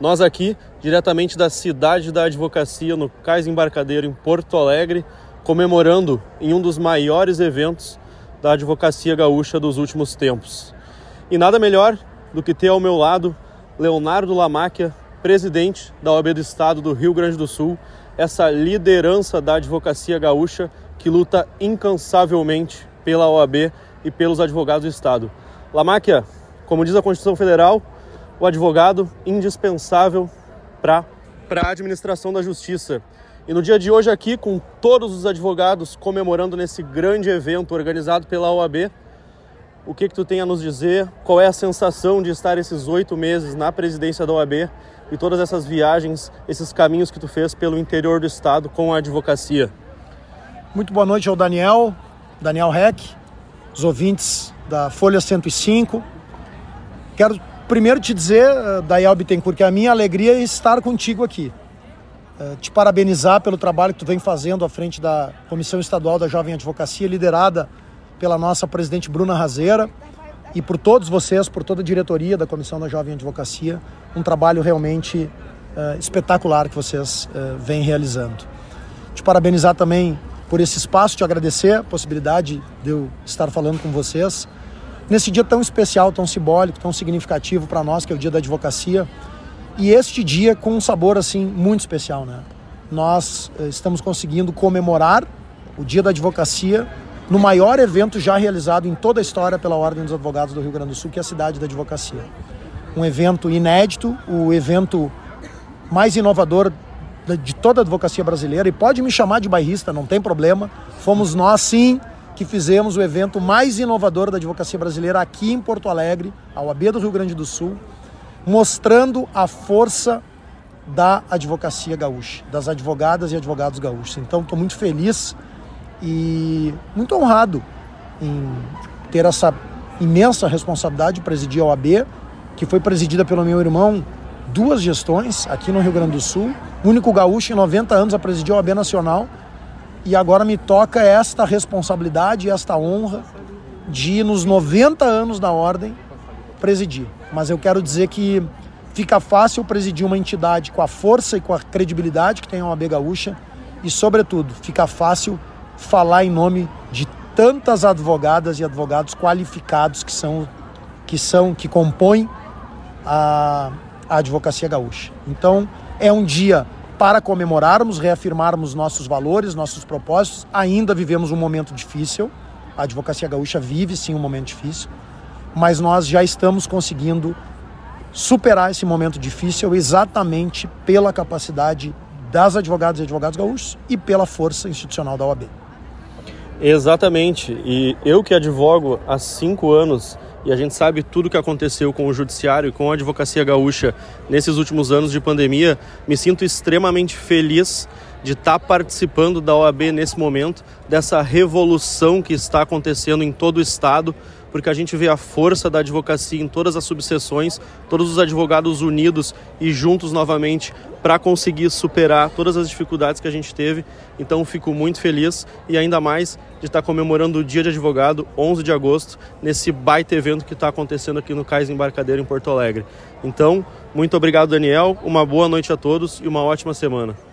Nós aqui, diretamente da cidade da advocacia, no Cais Embarcadeiro, em Porto Alegre, comemorando em um dos maiores eventos da advocacia gaúcha dos últimos tempos. E nada melhor do que ter ao meu lado Leonardo Lamáquia, presidente da OAB do Estado do Rio Grande do Sul, essa liderança da advocacia gaúcha que luta incansavelmente pela OAB e pelos advogados do Estado. Lamáquia, como diz a Constituição Federal, o advogado indispensável para a administração da justiça. E no dia de hoje aqui, com todos os advogados comemorando nesse grande evento organizado pela OAB, o que, que tu tem a nos dizer? Qual é a sensação de estar esses oito meses na presidência da OAB e todas essas viagens, esses caminhos que tu fez pelo interior do estado com a advocacia? Muito boa noite ao Daniel, Daniel Heck, os ouvintes da Folha 105. Quero primeiro te dizer, eh, Dayal Bittencourt, que a minha alegria é estar contigo aqui. Eh, te parabenizar pelo trabalho que tu vem fazendo à frente da Comissão Estadual da Jovem Advocacia, liderada pela nossa presidente Bruna Razeira, e por todos vocês, por toda a diretoria da Comissão da Jovem Advocacia, um trabalho realmente uh, espetacular que vocês uh, vêm realizando. Te parabenizar também por esse espaço, te agradecer a possibilidade de eu estar falando com vocês nesse dia tão especial, tão simbólico, tão significativo para nós, que é o dia da advocacia. E este dia com um sabor assim muito especial, né? Nós eh, estamos conseguindo comemorar o Dia da Advocacia no maior evento já realizado em toda a história pela Ordem dos Advogados do Rio Grande do Sul, que é a Cidade da Advocacia. Um evento inédito, o evento mais inovador de toda a advocacia brasileira. E pode me chamar de bairrista, não tem problema. Fomos nós, sim, que fizemos o evento mais inovador da advocacia brasileira aqui em Porto Alegre, a OAB do Rio Grande do Sul, mostrando a força da advocacia gaúcha, das advogadas e advogados gaúchos. Então, estou muito feliz e muito honrado em ter essa imensa responsabilidade de presidir a OAB, que foi presidida pelo meu irmão duas gestões aqui no Rio Grande do Sul, único gaúcho em 90 anos a presidir a OAB Nacional e agora me toca esta responsabilidade, esta honra de, nos 90 anos da ordem, presidir. Mas eu quero dizer que fica fácil presidir uma entidade com a força e com a credibilidade que tem a OAB Gaúcha e, sobretudo, fica fácil falar em nome de tantas advogadas e advogados qualificados que são que são que compõem a, a advocacia gaúcha. Então, é um dia para comemorarmos, reafirmarmos nossos valores, nossos propósitos. Ainda vivemos um momento difícil, a advocacia gaúcha vive sim um momento difícil, mas nós já estamos conseguindo superar esse momento difícil exatamente pela capacidade das advogadas e advogados gaúchos e pela força institucional da OAB. Exatamente, e eu que advogo há cinco anos e a gente sabe tudo o que aconteceu com o judiciário e com a advocacia gaúcha nesses últimos anos de pandemia, me sinto extremamente feliz de estar participando da OAB nesse momento, dessa revolução que está acontecendo em todo o estado, porque a gente vê a força da advocacia em todas as subseções, todos os advogados unidos e juntos novamente para conseguir superar todas as dificuldades que a gente teve. Então fico muito feliz e ainda mais de estar comemorando o Dia de Advogado, 11 de agosto, nesse baita evento que está acontecendo aqui no Cais Embarcadeiro em Porto Alegre. Então, muito obrigado, Daniel, uma boa noite a todos e uma ótima semana.